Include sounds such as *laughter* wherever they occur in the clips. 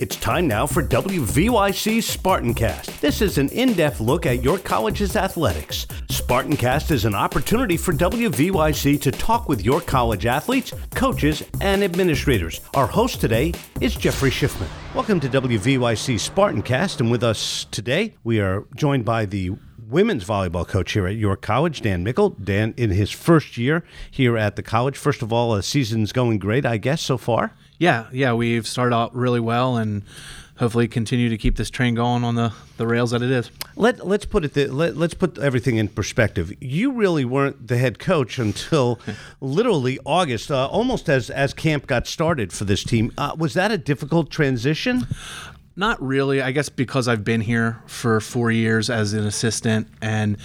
It's time now for WVYC Spartancast. This is an in depth look at your college's athletics. Spartancast is an opportunity for WVYC to talk with your college athletes, coaches, and administrators. Our host today is Jeffrey Schiffman. Welcome to WVYC Spartancast, and with us today, we are joined by the women's volleyball coach here at York College, Dan Mickle. Dan, in his first year here at the college, first of all, the season's going great, I guess, so far. Yeah, yeah, we've started out really well and hopefully continue to keep this train going on the, the rails that it is. Let let's put it the, let, let's put everything in perspective. You really weren't the head coach until *laughs* literally August, uh, almost as as camp got started for this team. Uh, was that a difficult transition? Not really. I guess because I've been here for four years as an assistant, and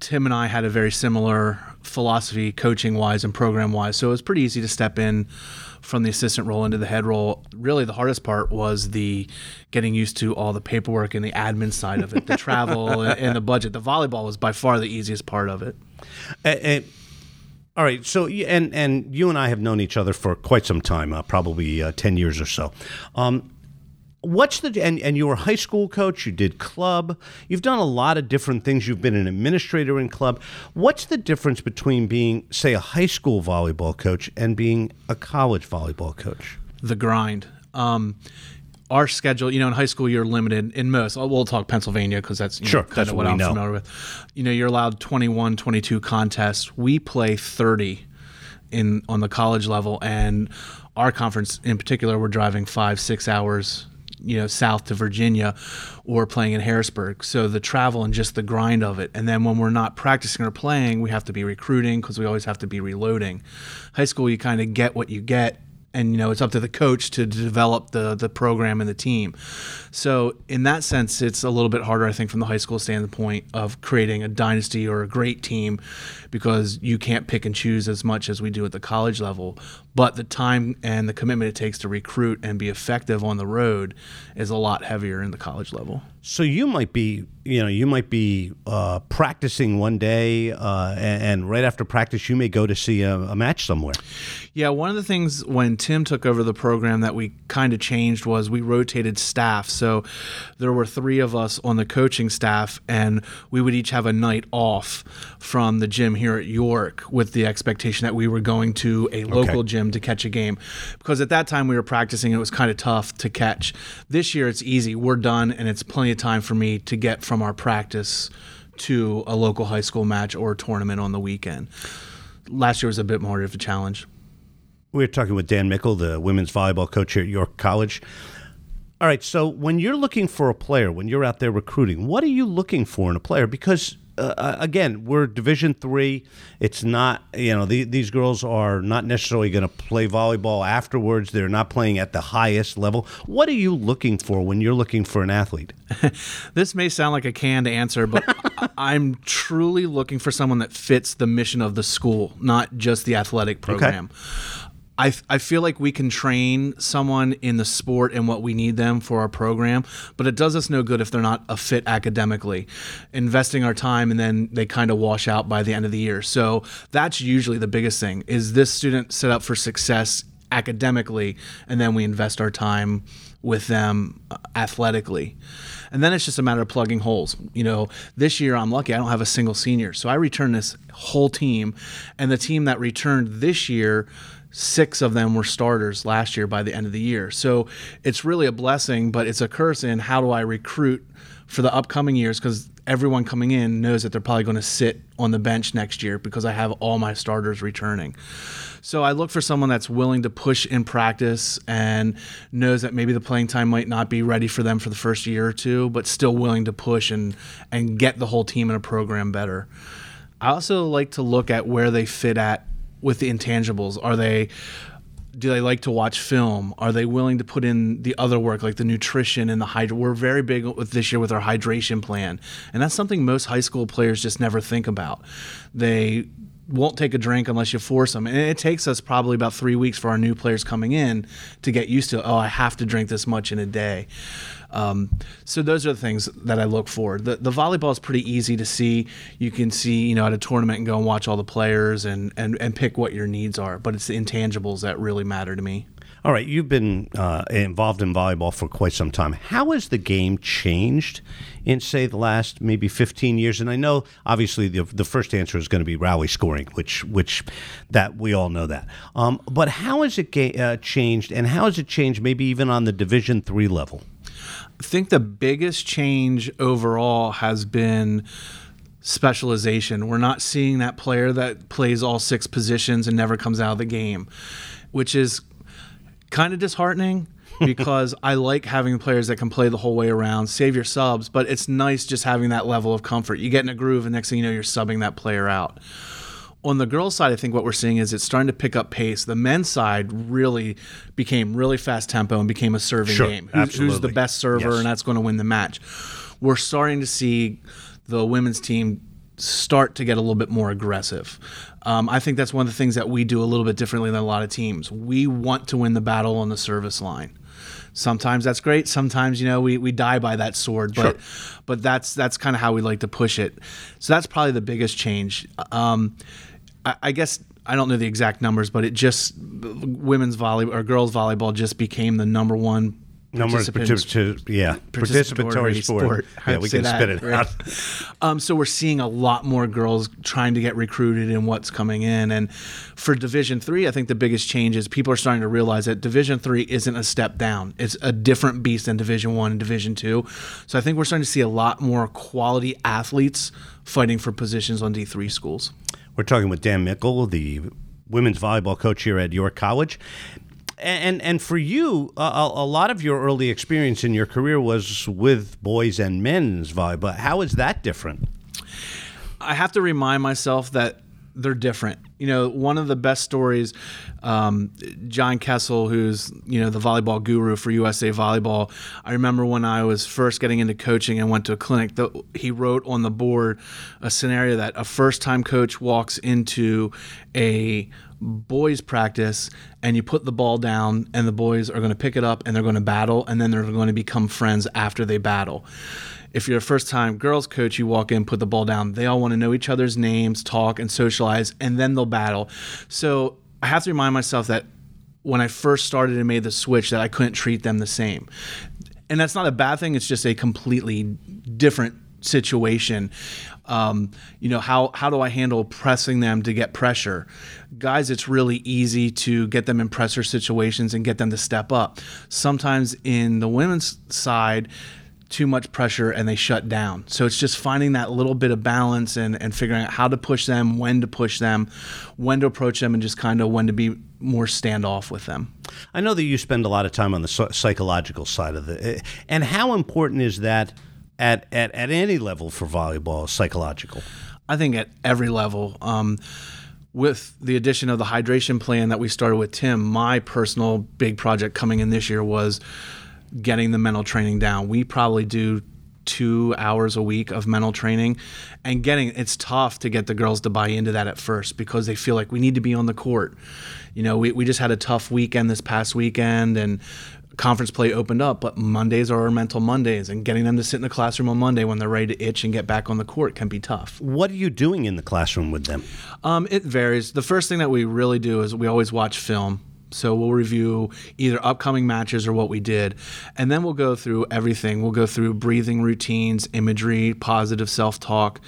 Tim and I had a very similar philosophy, coaching wise and program wise. So it was pretty easy to step in from the assistant role into the head role. Really, the hardest part was the getting used to all the paperwork and the admin side of it, the travel *laughs* and, the budget. The volleyball was by far the easiest part of it. And, and, all right, so and and you and I have known each other for quite some time, uh, probably uh, ten years or so. Um, what's the and, and you were a high school coach you did club you've done a lot of different things you've been an administrator in club what's the difference between being say a high school volleyball coach and being a college volleyball coach the grind um, our schedule, you know, in high school you're limited in most. We'll talk Pennsylvania because that's you sure, know, kind of what, what I'm know. familiar with. You know, you're allowed 21, 22 contests. We play 30 in on the college level, and our conference in particular, we're driving five, six hours you know south to Virginia or playing in Harrisburg. So the travel and just the grind of it. And then when we're not practicing or playing, we have to be recruiting because we always have to be reloading. High school, you kind of get what you get and you know it's up to the coach to develop the the program and the team. So in that sense, it's a little bit harder, I think, from the high school standpoint of creating a dynasty or a great team, because you can't pick and choose as much as we do at the college level. But the time and the commitment it takes to recruit and be effective on the road is a lot heavier in the college level. So you might be, you know, you might be uh, practicing one day, uh, and, and, right after practice, you may go to see a, a, match somewhere. Yeah, one of the things when Tim took over the program that we kind of changed was we rotated staff. So there were three of us on the coaching staff, and we would each have a night off from the gym here at York with the expectation that we were going to a local okay. gym to catch a game. Because at that time we were practicing, and it was kind of tough to catch. This year it's easy. We're done, and it's plenty of time for me to get from our practice to a local high school match or tournament on the weekend. Last year was a bit more of a challenge. We are talking with Dan Mickle, the women's volleyball coach here at York College. All right, so when you're looking for a player, when you're out there recruiting, what are you looking for in a player? Because uh, uh, again, we're Division three. It's not you know the, these girls are not necessarily going to play volleyball afterwards. They're not playing at the highest level. What are you looking for when you're looking for an athlete? *laughs* this may sound like a canned answer, but *laughs* I'm truly looking for someone that fits the mission of the school, not just the athletic program. Okay. I, I feel like we can train someone in the sport and what we need them for our program, but it does us no good if they're not a fit academically. Investing our time and then they kind of wash out by the end of the year. So that's usually the biggest thing is this student set up for success academically and then we invest our time with them uh, athletically. And then it's just a matter of plugging holes. You know, this year I'm lucky I don't have a single senior. So I return this whole team and the team that returned this year six of them were starters last year by the end of the year. So it's really a blessing, but it's a curse in how do I recruit for the upcoming years because everyone coming in knows that they're probably going to sit on the bench next year because I have all my starters returning. So I look for someone that's willing to push in practice and knows that maybe the playing time might not be ready for them for the first year or two, but still willing to push and and get the whole team in a program better. I also like to look at where they fit at with the intangibles? Are they do they like to watch film? Are they willing to put in the other work like the nutrition and the hydro? We're very big with this year with our hydration plan, and that's something most high school players just never think about. They won't take a drink unless you force them. And it takes us probably about three weeks for our new players coming in to get used to, oh, I have to drink this much in a day. Um, so those are the things that I look for. The, the volleyball is pretty easy to see. You can see, you know, at a tournament and go and watch all the players and, and, and pick what your needs are. But it's the intangibles that really matter to me. All right, you've been uh, involved in volleyball for quite some time. How has the game changed in, say, the last maybe 15 years? And I know, obviously, the, the first answer is going to be rally scoring, which which that we all know that. Um, but how has it ga- uh, changed, and how has it changed, maybe even on the Division three level? I think the biggest change overall has been specialization. We're not seeing that player that plays all six positions and never comes out of the game, which is kind of disheartening *laughs* because I like having players that can play the whole way around, save your subs, but it's nice just having that level of comfort. You get in a groove, and next thing you know, you're subbing that player out. On the girls' side, I think what we're seeing is it's starting to pick up pace. The men's side really became really fast tempo and became a serving Sure, game. Who's, who's the best server, Yes. and that's going to win the match. We're starting to see the women's team start to get a little bit more aggressive. Um, I think that's one of the things that we do a little bit differently than a lot of teams. We want to win the battle on the service line. Sometimes that's great. Sometimes you know we, we die by that sword, but but that's that's kind of how we like to push it. So that's probably the biggest change. Um, I, I guess I don't know the exact numbers, but it just women's volley or girls volleyball just became the number one Number of participant particip- yeah, participatory sport. I Yeah, we can that, spit it right? out. Um, so we're seeing a lot more girls trying to get recruited in what's coming in, and for Division Three, I think the biggest change is people are starting to realize that Division Three isn't a step down; it's a different beast than Division One and Division Two. So I think we're starting to see a lot more quality athletes fighting for positions on D three schools. We're talking with Dan Mickle, the women's volleyball coach here at York College. And and for you, a, lot of your early experience in your career was with boys and men's volleyball. How is that different? I have to remind myself that they're different. You know, one of the best stories, um, John Kessel, who's you know the volleyball guru for USA Volleyball. I remember when I was first getting into coaching and went to a clinic. The, he wrote on the board a scenario that a first-time coach walks into a boys practice and you put the ball down and the boys are going to pick it up and they're going to battle and then they're going to become friends after they battle if you're a first time girls coach, you walk in, put the ball down. They all want to know each other's names, talk, and socialize, and then they'll battle. So I have to remind myself that when I first started and made the switch, that I couldn't treat them the same. And that's not a bad thing. It's just a completely different situation. Um, you know, how, how do I handle pressing them to get pressure? Guys, it's really easy to get them in pressure situations and get them to step up. Sometimes in the women's side, too much pressure and they shut down. So it's just finding that little bit of balance and, and figuring out how to push them, when to push them, when to approach them, and just kind of when to be more standoff with them. I know that you spend a lot of time on the psychological side of it. And how important is that at, at, at any level for volleyball, psychological? I think at every level. Um, with the addition of the hydration plan that we started with Tim, my personal big project coming in this year was getting the mental training down. We probably do two hours a week of mental training and getting it's tough to get the girls to buy into that at first because they feel like we need to be on the court. You know, we, we just had a tough weekend this past weekend and conference play opened up, but Mondays are our mental Mondays and getting them to sit in the classroom on Monday when they're ready to itch and get back on the court can be tough. What are you doing in the classroom with them? Um, it varies. The first thing that we really do is we always watch film. So we'll review either upcoming matches or what we did. And then we'll go through everything. We'll go through breathing routines, imagery, positive self talk.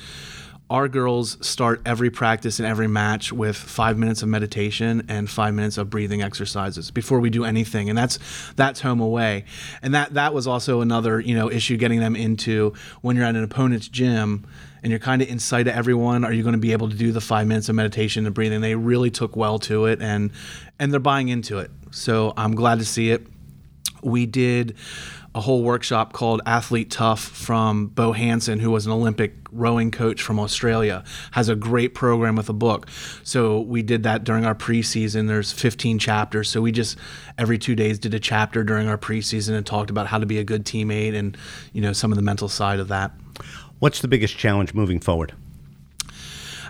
Our girls start every practice and every match with five minutes of meditation and five minutes of breathing exercises before we do anything, and that's that's home away. And that that was also another you know issue getting them into when you're at an opponent's gym and you're kind of in sight of everyone. Are you going to be able to do the five minutes of meditation and breathing? They really took well to it, and and they're buying into it. So I'm glad to see it. We did a whole workshop called Athlete Tough from Bo Hanson, who was an Olympic rowing coach from Australia, has a great program with a book. So we did that during our preseason. There's 15 chapters. So we just every two days did a chapter during our preseason and talked about how to be a good teammate and you know some of the mental side of that. What's the biggest challenge moving forward?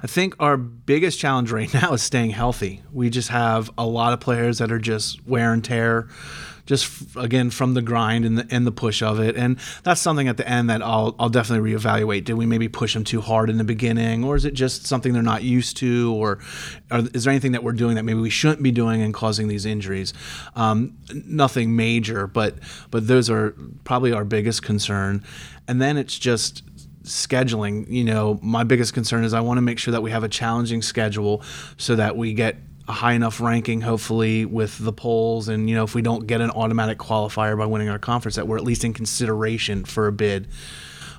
I think our biggest challenge right *laughs* now is staying healthy. We just have a lot of players that are just wear and tear just again from the grind and the and the push of it. And that's something at the end that I'll I'll definitely reevaluate. Did we maybe push them too hard in the beginning, or is it just something they're not used to, or, is there anything that we're doing that maybe we shouldn't be doing and causing these injuries? Um, nothing major, but but those are probably our biggest concern. And then it's just scheduling. You know, my biggest concern is I want to make sure that we have a challenging schedule so that we get a high enough ranking, hopefully, with the polls. And, you know, if we don't get an automatic qualifier by winning our conference, that we're at least in consideration for a bid.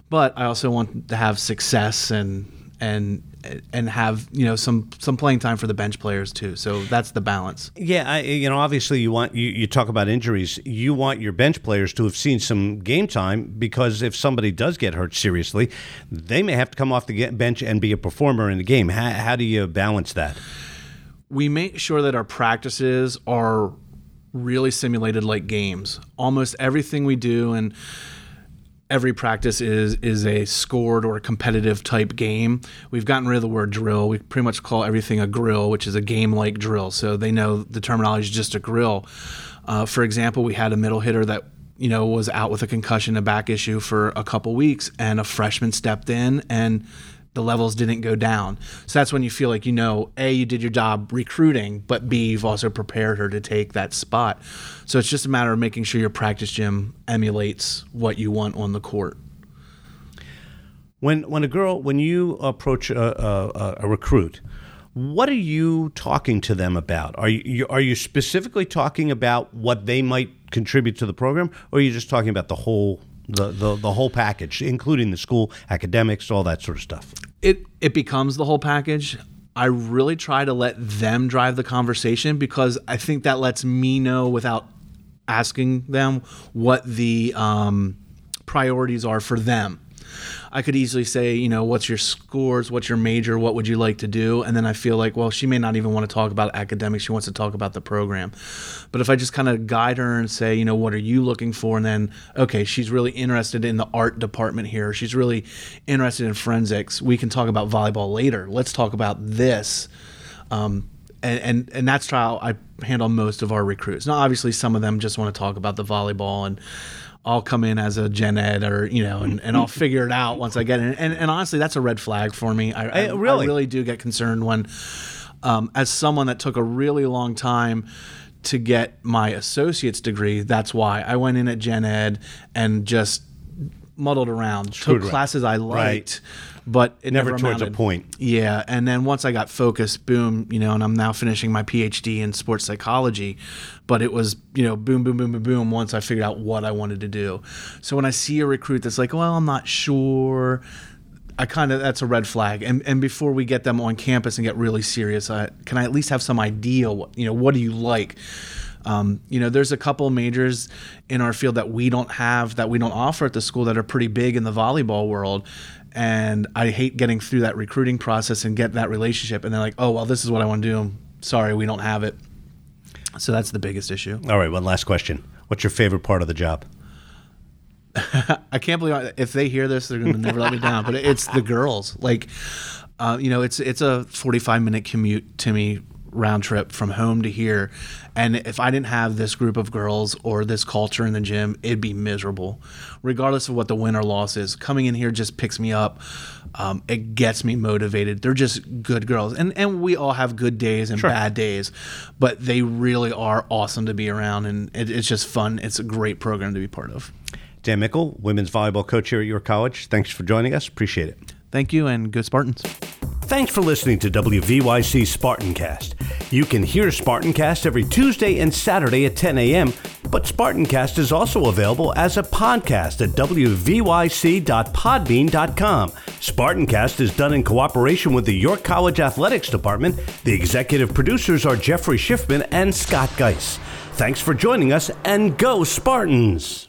But I also want to have success and and and have you know some some playing time for the bench players too. So that's the balance. Yeah, I, you know, obviously you want you, you talk about injuries. You want your bench players to have seen some game time because if somebody does get hurt seriously, they may have to come off the bench and be a performer in the game. How, how do you balance that? We make sure that our practices are really simulated like games. Almost everything we do and every practice is is a scored or competitive type game. We've gotten rid of the word drill. We pretty much call everything a grill, which is a game like drill. So they know the terminology is just a grill. Uh, for example, we had a middle hitter that you know was out with a concussion, a back issue for a couple weeks, and a freshman stepped in and the levels didn't go down. So that's when you feel like you know, A, you did your job recruiting, but B, you've also prepared her to take that spot. So it's just a matter of making sure your practice gym emulates what you want on the court. When when a girl when you approach a, a, a recruit, what are you talking to them about? Are you are you specifically talking about what they might contribute to the program, or are you just talking about the whole the, the, the whole package, including the school, academics, all that sort of stuff. It it becomes the whole package. I really try to let them drive the conversation because I think that lets me know without asking them what the um, priorities are for them. I could easily say, you know, what's your scores? What's your major? What would you like to do? And then I feel like, well, she may not even want to talk about academics. She wants to talk about the program. But if I just kind of guide her and say, you know, what are you looking for? And then, okay, she's really interested in the art department here. She's really interested in forensics. We can talk about volleyball later. Let's talk about this. Um, and, and and that's how I handle most of our recruits. Now, obviously, some of them just want to talk about the volleyball and I'll come in as a gen ed or you know, and, and I'll figure it out once I get in. And, and honestly, that's a red flag for me. I, I, really? I really do get concerned when, um, as someone that took a really long time to get my associate's degree, that's why I went in at gen ed and just muddled around, took classes I liked. Right but it never, never towards a point. Yeah, and then once I got focused, boom, you know, and I'm now finishing my PhD in sports psychology. But it was, you know, boom, boom, boom, boom, boom. Once I figured out what I wanted to do, so when I see a recruit that's like, well, I'm not sure. I kind of that's a red flag. And and before we get them on campus and get really serious, I, can I at least have some idea? What you know, what do you like? Um, you know, there's a couple majors in our field that we don't have that we don't offer at the school that are pretty big in the volleyball world and I hate getting through that recruiting process and get that relationship, and they're like, "Oh, well, this is what I want to do. Sorry, we don't have it." So that's the biggest issue. All right, one last question. What's your favorite part of the job? *laughs* I can't believe if they hear this, they're going to never let me down. But it's the girls. Like, uh, you know, it's it's a 45 minute commute to me round trip from home to here. And if I didn't have this group of girls or this culture in the gym, it'd be miserable. Regardless of what the win or loss is, coming in here just picks me up. Um, it gets me motivated. They're just good girls, and and we all have good days and sure. bad days, but they really are awesome to be around, and it, it's just fun. It's a great program to be part of. Dan Mickle, women's volleyball coach here at York College. Thanks for joining us. Appreciate it. Thank you, and good Spartans. Thanks for listening to WVYC Spartancast. You can hear Spartancast every Tuesday and Saturday at 10 a.m., but Spartancast is also available as a podcast at wvyc.podbean.com. Spartancast is done in cooperation with the York College Athletics Department. The executive producers are Jeffrey Schiffman and Scott Geis. Thanks for joining us, and go Spartans!